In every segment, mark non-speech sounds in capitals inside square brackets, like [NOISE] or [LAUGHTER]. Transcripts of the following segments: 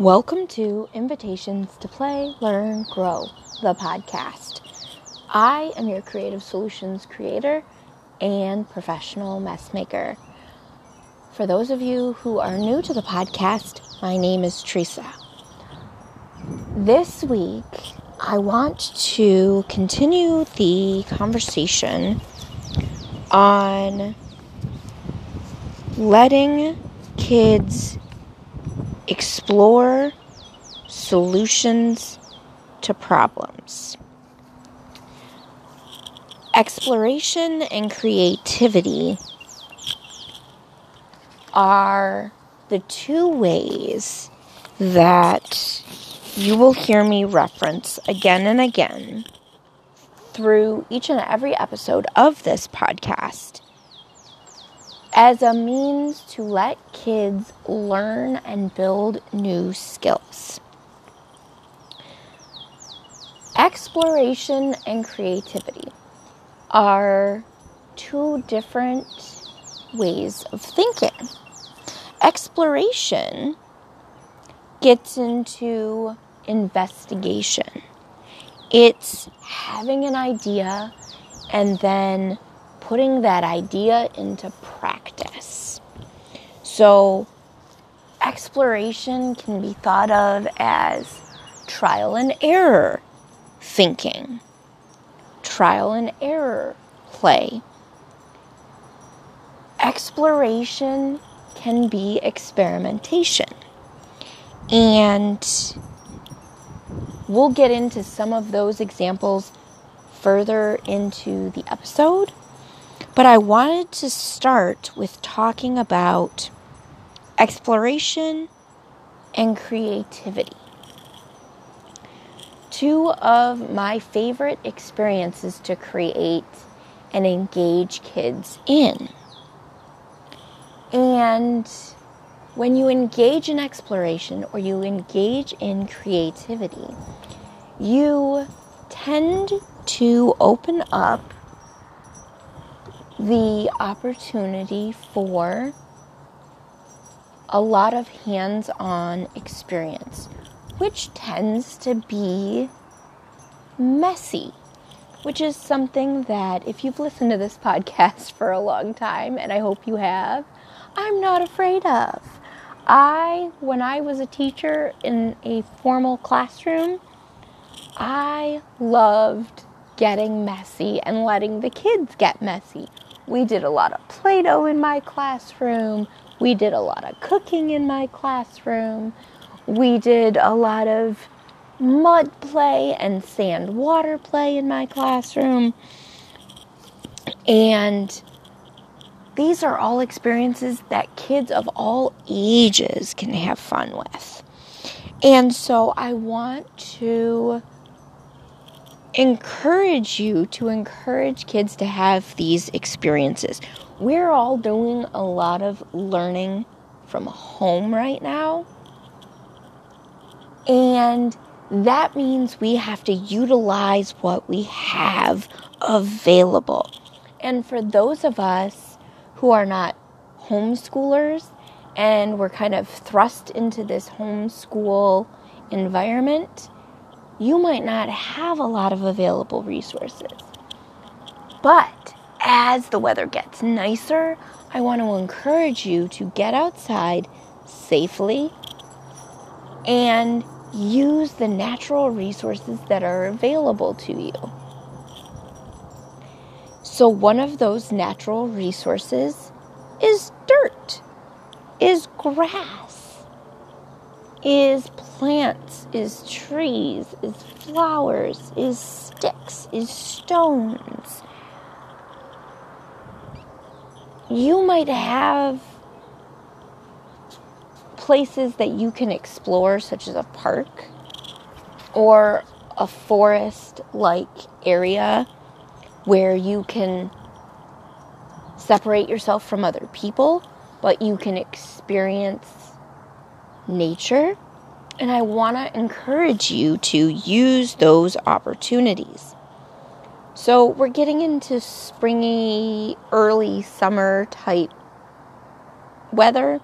Welcome to Invitations to Play, Learn, Grow, the podcast. I am your creative solutions creator and professional mess maker. For those of you who are new to the podcast, my name is Teresa. This week, I want to continue the conversation on letting kids explore solutions to problems. Exploration and creativity are the two ways that you will hear me reference again and again through each and every episode of this podcast as a means to let kids learn and build new skills. Exploration and creativity are two different ways of thinking. Exploration gets into investigation. It's having an idea and then putting that idea into practice. So, exploration can be thought of as trial and error thinking, trial and error play. Exploration can be experimentation. And we'll get into some of those examples further into the episode. But I wanted to start with talking about exploration and creativity. Two of my favorite experiences to create and engage kids in. And when you engage in exploration or you engage in creativity, you tend to open up the opportunity for a lot of hands on experience, which tends to be messy, which is something that if you've listened to this [LAUGHS] podcast for a long time, and I hope you have, I'm not afraid of. I, when I was a teacher in a formal classroom, I loved getting messy and letting the kids get messy. We did a lot of Play Doh in my classroom. We did a lot of cooking in my classroom. We did a lot of mud play and sand water play in my classroom. And these are all experiences that kids of all ages can have fun with. And so I want to encourage you to encourage kids to have these experiences. We're all doing a lot of learning from home right now. And that means we have to utilize what we have available. And for those of us who are not homeschoolers and we're kind of thrust into this homeschool environment, you might not have a lot of available resources. But as the weather gets nicer, I want to encourage you to get outside safely and use the natural resources that are available to you. So, one of those natural resources is dirt, is grass, is plants, is trees, is flowers, is sticks, is stones. You might have places that you can explore, such as a park or a forest like area where you can separate yourself from other people, but you can experience nature and I want to encourage you to use those opportunities. So, we're getting into springy, early summer type weather.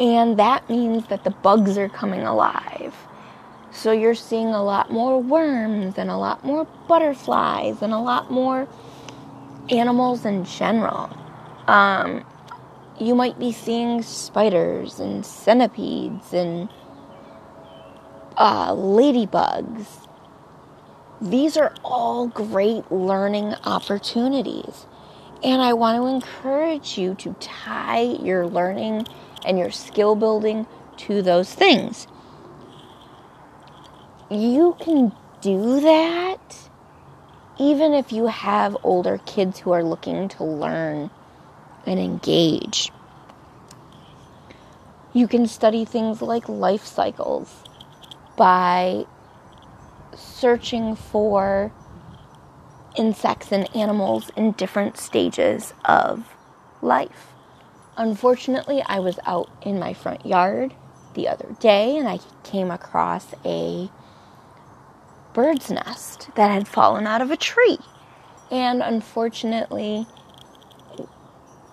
And that means that the bugs are coming alive. So you're seeing a lot more worms and a lot more butterflies and a lot more animals in general. Um, you might be seeing spiders and centipedes and uh, ladybugs. These are all great learning opportunities. And I want to encourage you to tie your learning and your skill building to those things. You can do that even if you have older kids who are looking to learn and engage. You can study things like life cycles by searching for insects and animals in different stages of life. Unfortunately, I was out in my front yard the other day and I came across a bird's nest that had fallen out of a tree. And unfortunately,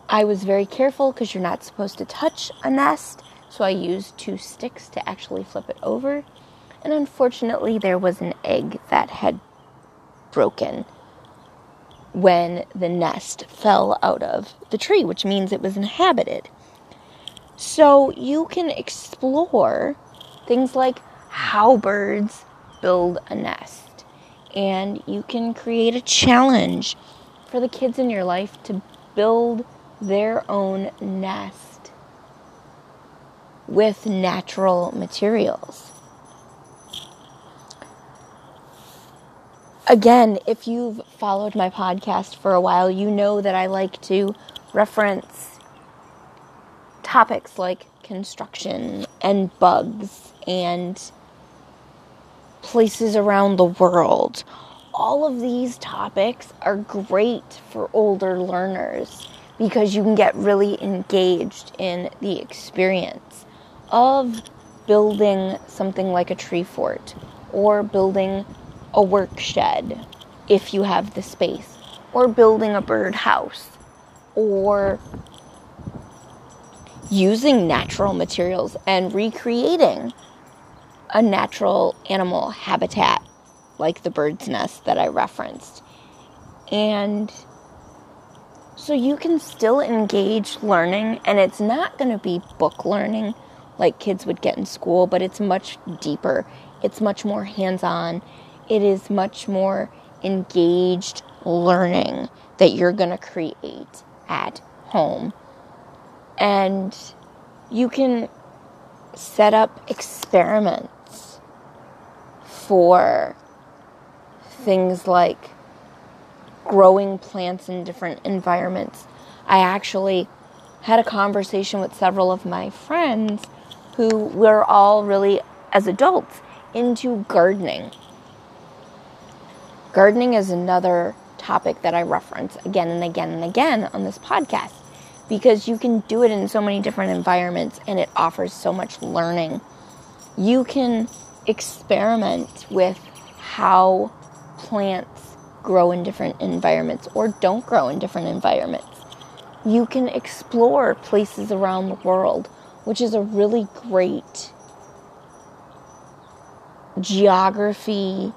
I was very careful because you're not supposed to touch a nest. So I used two sticks to actually flip it over. And unfortunately, there was an egg that had broken when the nest fell out of the tree, which means it was inhabited. So you can explore things like how birds build a nest. And you can create a challenge for the kids in your life to build their own nest with natural materials. Again, if you've followed my podcast for a while, you know that I like to reference topics like construction and bugs and places around the world. All of these topics are great for older learners because you can get really engaged in the experience of building something like a tree fort or building a work shed if you have the space or building a bird house or using natural materials and recreating a natural animal habitat like the bird's nest that I referenced. And so you can still engage learning, and it's not going to be book learning like kids would get in school, but it's much deeper. It's much more hands on. It is much more engaged learning that you're going to create at home. And you can set up experiments for things like growing plants in different environments. I actually had a conversation with several of my friends who were all really, as adults, into gardening. Gardening is another topic that I reference again and again and again on this podcast because you can do it in so many different environments and it offers so much learning. You can experiment with how plants grow in different environments or don't grow in different environments. You can explore places around the world, which is a really great geography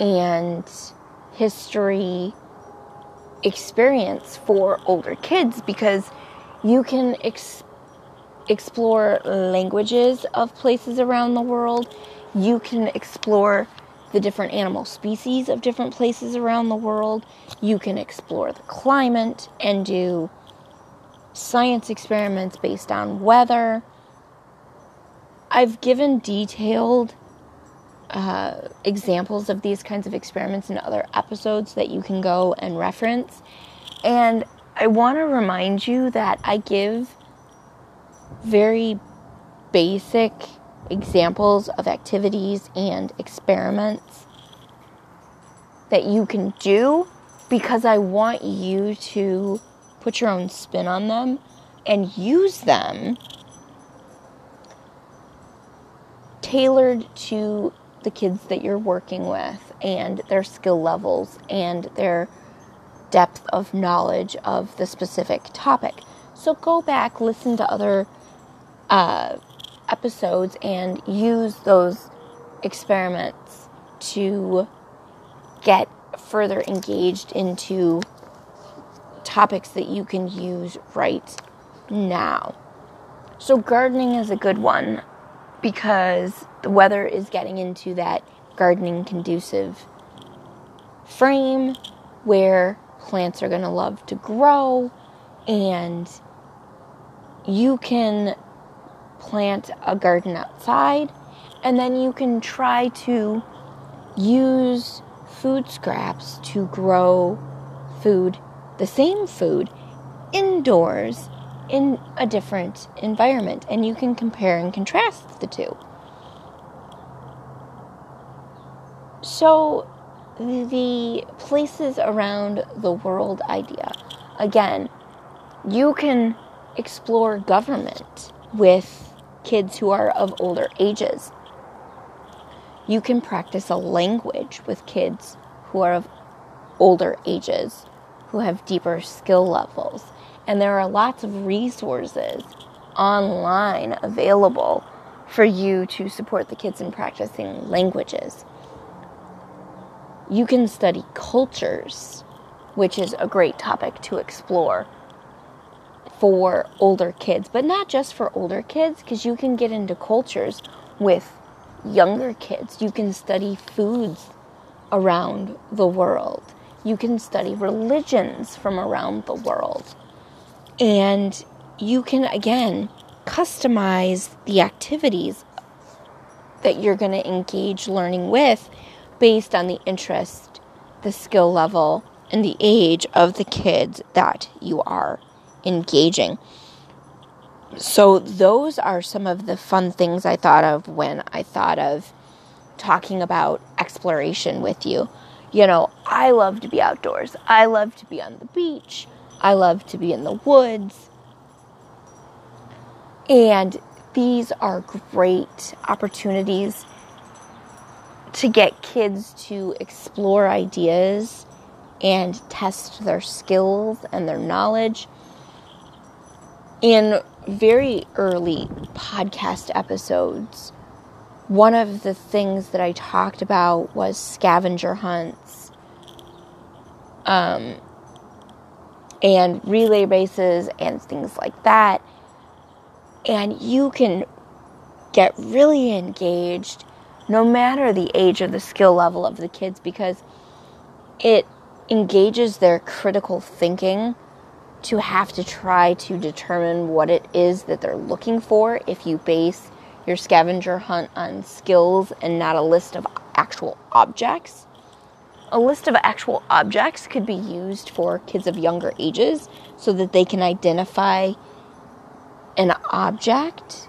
and history experience for older kids because you can explore explore languages of places around the world. You can explore the different animal species of different places around the world. You can explore the climate and do science experiments based on weather. I've given detailed uh, examples of these kinds of experiments in other episodes that you can go and reference. And I want to remind you that I give very basic examples of activities and experiments that you can do because I want you to put your own spin on them and use them tailored to the kids that you're working with and their skill levels and their depth of knowledge of the specific topic. So go back, listen to other uh, episodes and use those experiments to get further engaged into topics that you can use right now. So, gardening is a good one because the weather is getting into that gardening conducive frame where plants are going to love to grow and you can plant a garden outside and then you can try to use food scraps to grow food, the same food, indoors in a different environment. And you can compare and contrast the two. So, the places around the world idea. Again, you can explore government with kids who are of older ages. You can practice a language with kids who are of older ages, who have deeper skill levels. And there are lots of resources online available for you to support the kids in practicing languages. You can study cultures, which is a great topic to explore for older kids, but not just for older kids, because you can get into cultures with younger kids. You can study foods around the world. You can study religions from around the world. And you can, again, customize the activities that you're going to engage learning with based on the interest, the skill level, and the age of the kids that you are engaging. So, those are some of the fun things I thought of when I thought of talking about exploration with you. You know, I love to be outdoors, I love to be on the beach, I love to be in the woods. And these are great opportunities to get kids to explore ideas and test their skills and their knowledge. In very early podcast episodes, one of the things that I talked about was scavenger hunts um, and relay races and things like that. And you can get really engaged no matter the age or the skill level of the kids because it engages their critical thinking to have to try to determine what it is that they're looking for if you base your scavenger hunt on skills and not a list of actual objects. A list of actual objects could be used for kids of younger ages so that they can identify an object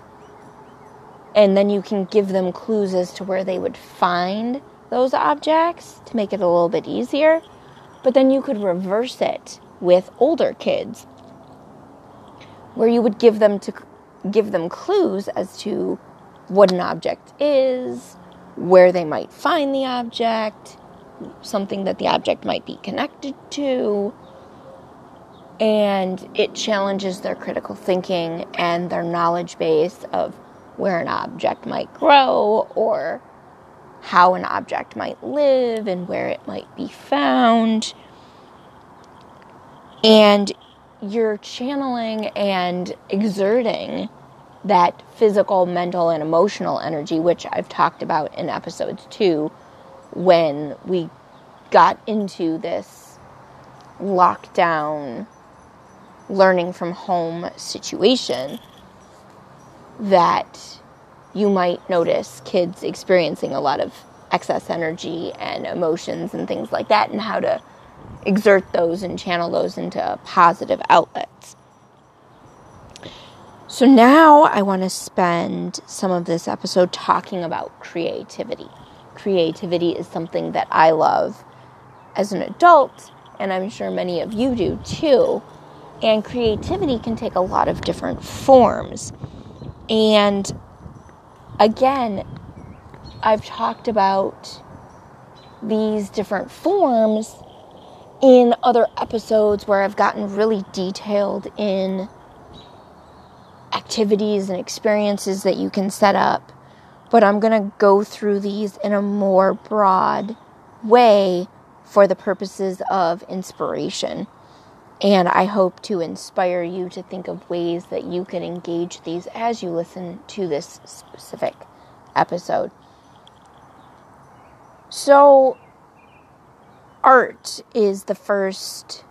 and then you can give them clues as to where they would find those objects to make it a little bit easier. But then you could reverse it with older kids where you would give them to give them clues as to what an object is, where they might find the object, something that the object might be connected to, and it challenges their critical thinking and their knowledge base of where an object might grow or how an object might live and where it might be found. And you're channeling and exerting that physical, mental, and emotional energy, which I've talked about in episodes two when we got into this lockdown learning from home situation that you might notice kids experiencing a lot of excess energy and emotions and things like that, and how to exert those and channel those into positive outlets. So now I want to spend some of this episode talking about creativity. Creativity is something that I love as an adult, and I'm sure many of you do too. And creativity can take a lot of different forms. And again, I've talked about these different forms in other episodes where I've gotten really detailed in activities and experiences that you can set up. But I'm going to go through these in a more broad way for the purposes of inspiration. And I hope to inspire you to think of ways that you can engage these as you listen to this specific episode. So, art is the first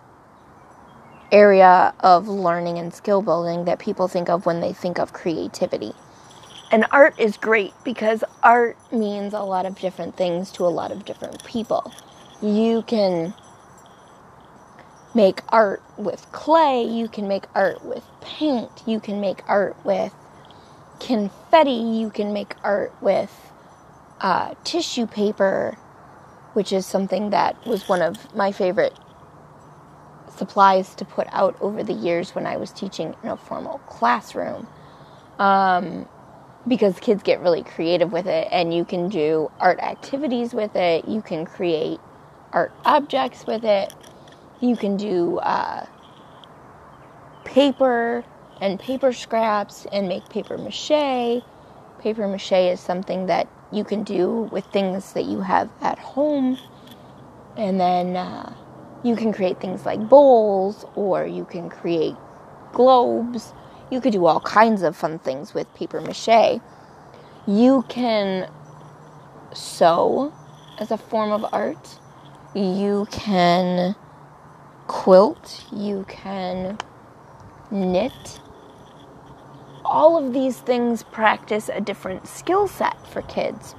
area of learning and skill building that people think of when they think of creativity. And art is great because art means a lot of different things to a lot of different people. You can make art with clay, you can make art with paint, you can make art with confetti, you can make art with uh, tissue paper, which is something that was one of my favorite supplies to put out over the years when I was teaching in a formal classroom. Um, because kids get really creative with it, and you can do art activities with it, you can create art objects with it you can do uh, paper and paper scraps and make paper mache. Paper mache is something that you can do with things that you have at home. And then uh, you can create things like bowls or you can create globes. You could do all kinds of fun things with paper mache. You can sew as a form of art. You can quilt, you can knit. All of these things practice a different skill set for kids.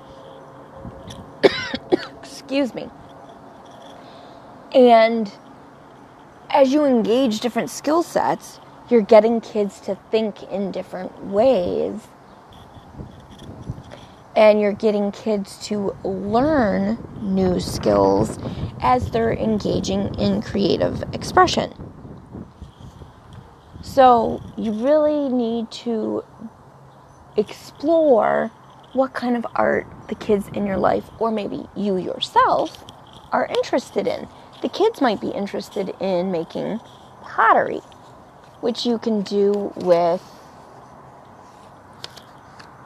[COUGHS] Excuse me. And as you engage different skill sets, you're getting kids to think in different ways and you're getting kids to learn new skills as they're engaging in creative expression. So, you really need to explore what kind of art the kids in your life, or maybe you yourself, are interested in. The kids might be interested in making pottery, which you can do with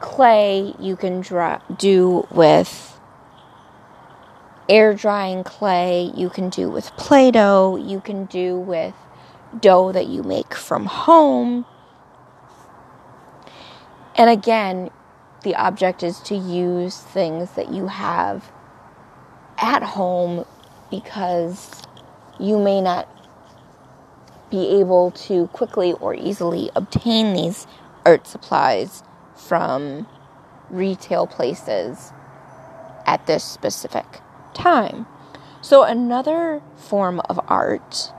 clay you can do with air drying clay, you can do with Play Doh, you can do with dough that you make from home. And again, the object is to use things that you have at home because you may not be able to quickly or easily obtain these art supplies from retail places at this specific time. So, another form of art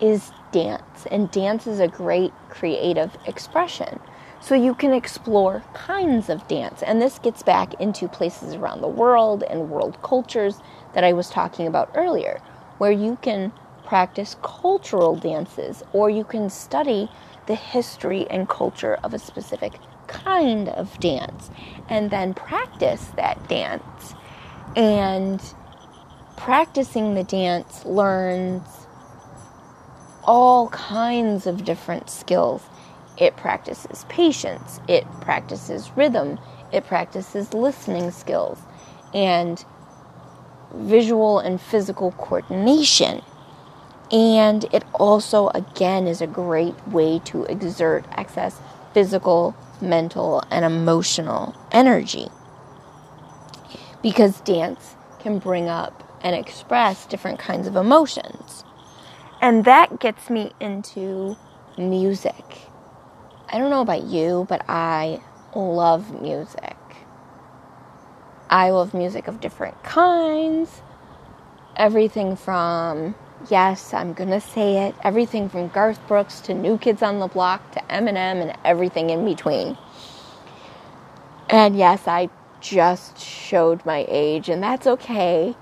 is dance, and dance is a great creative expression. So, you can explore kinds of dance, and this gets back into places around the world and world cultures that I was talking about earlier, where you can practice cultural dances or you can study the history and culture of a specific kind of dance and then practice that dance. And practicing the dance learns all kinds of different skills. It practices patience, it practices rhythm, it practices listening skills, and visual and physical coordination. And it also, again, is a great way to exert excess physical mental, and emotional energy. Because dance can bring up and express different kinds of emotions. And that gets me into music. I don't know about you, but I love music. I love music of different kinds. Everything from Yes, I'm gonna say it. Everything from Garth Brooks to New Kids on the Block to Eminem and everything in between. And yes, I just showed my age, and that's okay.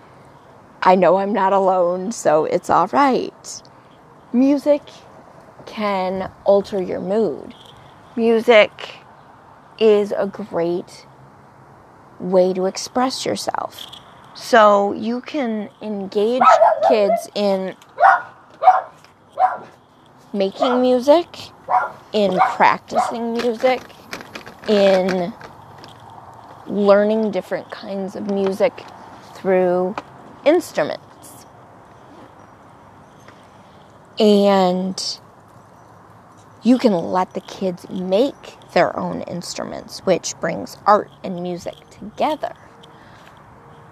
I know I'm not alone, so it's alright. Music can alter your mood. Music is a great way to express yourself. So you can engage kids in making music in practicing music, in learning different kinds of music through instruments. And you can let the kids make their own instruments, which brings art and music together.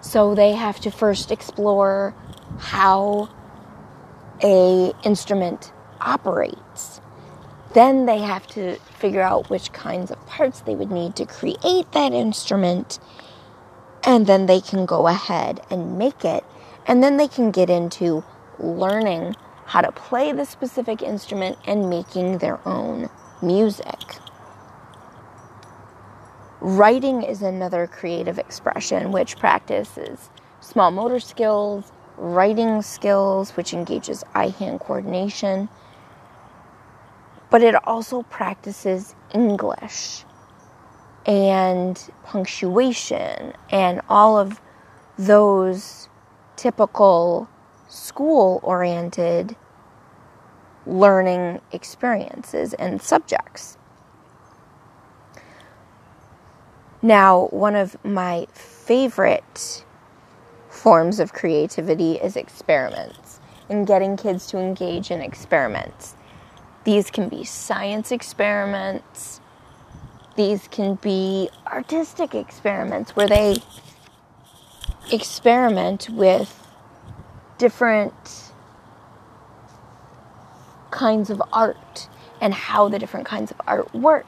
So they have to first explore how a instrument operates. Then they have to figure out which kinds of parts they would need to create that instrument. And then they can go ahead and make it. And then they can get into learning how to play the specific instrument and making their own music. Writing is another creative expression which practices small motor skills, writing skills, which engages eye hand coordination, but it also practices English and punctuation and all of those typical school oriented learning experiences and subjects. Now, one of my favorite forms of creativity is experiments and getting kids to engage in experiments. These can be science experiments, these can be artistic experiments where they experiment with different kinds of art and how the different kinds of art work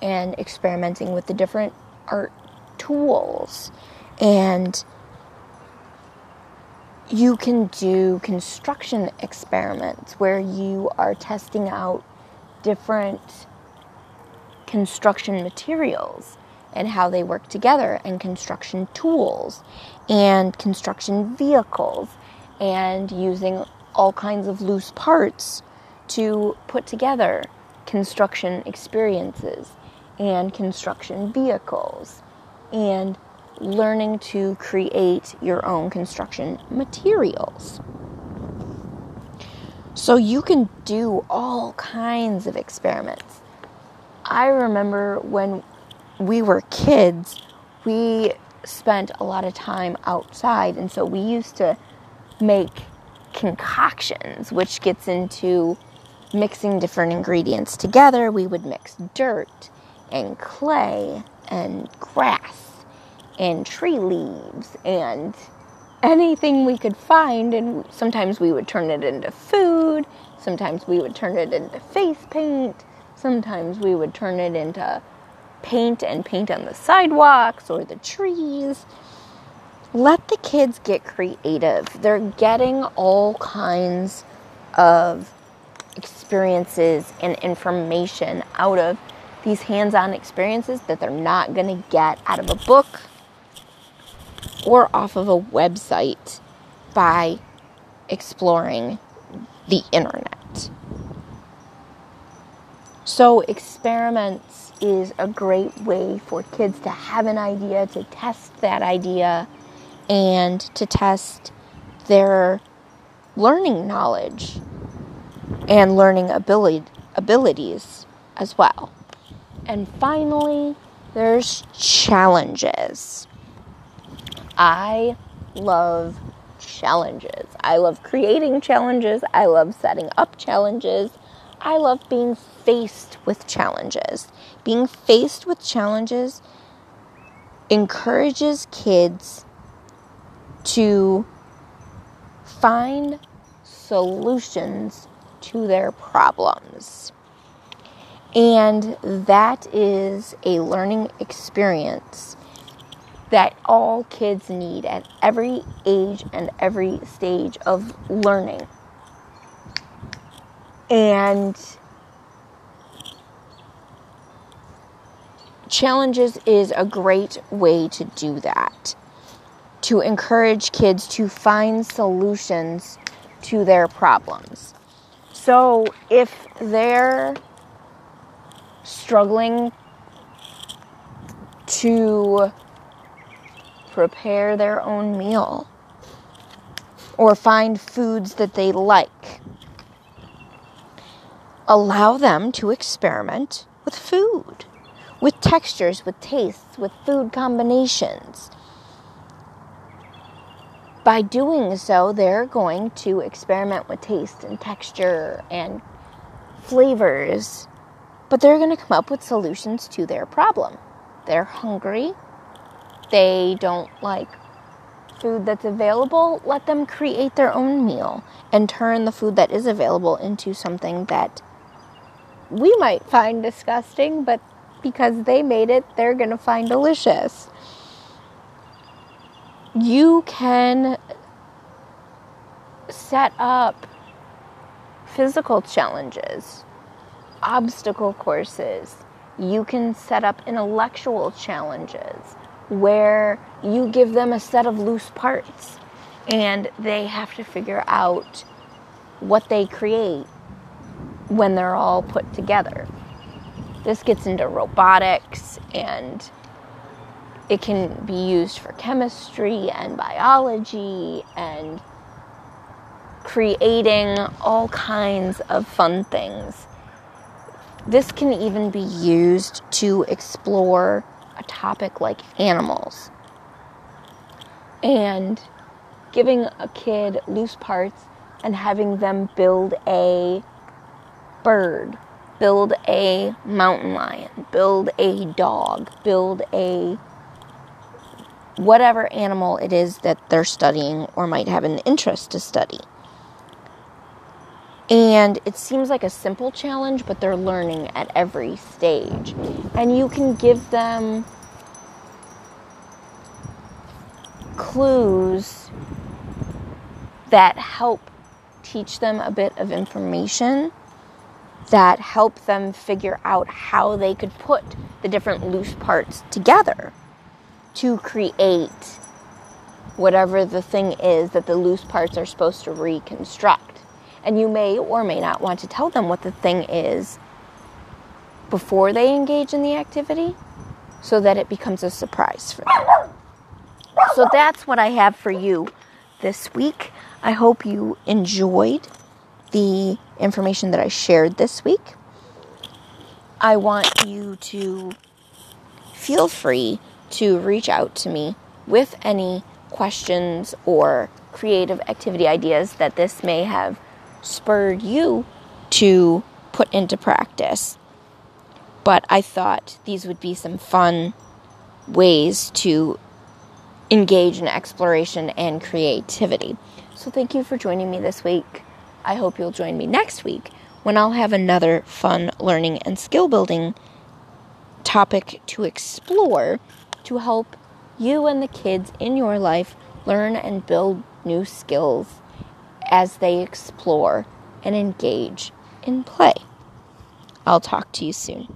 and experimenting with the different art tools. And you can do construction experiments where you are testing out different construction materials and how they work together and construction tools and construction vehicles and using all kinds of loose parts to put together construction experiences and construction vehicles and learning to create your own construction materials. So you can do all kinds of experiments. I remember when we were kids, we spent a lot of time outside, and so we used to make concoctions, which gets into mixing different ingredients together. We would mix dirt and clay and grass and tree leaves and anything we could find. And sometimes we would turn it into food, sometimes we would turn it into face paint, sometimes we would turn it into paint and paint on the sidewalks or the trees let the kids get creative. They're getting all kinds of experiences and information out of these hands on experiences that they're not going to get out of a book or off of a website by exploring the internet. So, experiments is a great way for kids to have an idea, to test that idea, and to test their learning knowledge and learning ability, abilities as well. And finally, there's challenges. I love challenges. I love creating challenges. I love setting up challenges. I love being faced with challenges. Being faced with challenges encourages kids to find solutions to their problems. And that is a learning experience that all kids need at every age and every stage of learning. And challenges is a great way to do that to encourage kids to find solutions to their problems. So if they're struggling to prepare their own meal or find foods that they like, allow them to experiment with food, with textures, with tastes, with food combinations. By doing so, they're going to experiment with taste and texture and flavors, but they're going to come up with solutions to their problem. They're hungry, they don't like food that's available, let them create their own meal and turn the food that is available into something that we might find disgusting, but because they made it, they're going to find delicious. You can set up physical challenges, obstacle courses. You can set up intellectual challenges where you give them a set of loose parts and they have to figure out what they create when they're all put together. This gets into robotics and it can be used for chemistry and biology and creating all kinds of fun things. This can even be used to explore a topic like animals and giving a kid loose parts and having them build a bird, build a mountain lion, build a dog, build a whatever animal it is that they're studying or might have an interest to study. And it seems like a simple challenge, but they're learning at every stage. And you can give them clues that help teach them a bit of information that help them figure out how they could put the different loose parts together to create whatever the thing is that the loose parts are supposed to reconstruct. And you may or may not want to tell them what the thing is before they engage in the activity so that it becomes a surprise for them. So that's what I have for you this week. I hope you enjoyed the information that I shared this week. I want you to feel free to reach out to me with any questions or creative activity ideas that this may have spurred you to put into practice. But I thought these would be some fun ways to engage in exploration and creativity. So, thank you for joining me this week. I hope you'll join me next week when I'll have another fun learning and skill building topic to explore to help you and the kids in your life learn and build new skills as they explore and engage in play. I'll talk to you soon.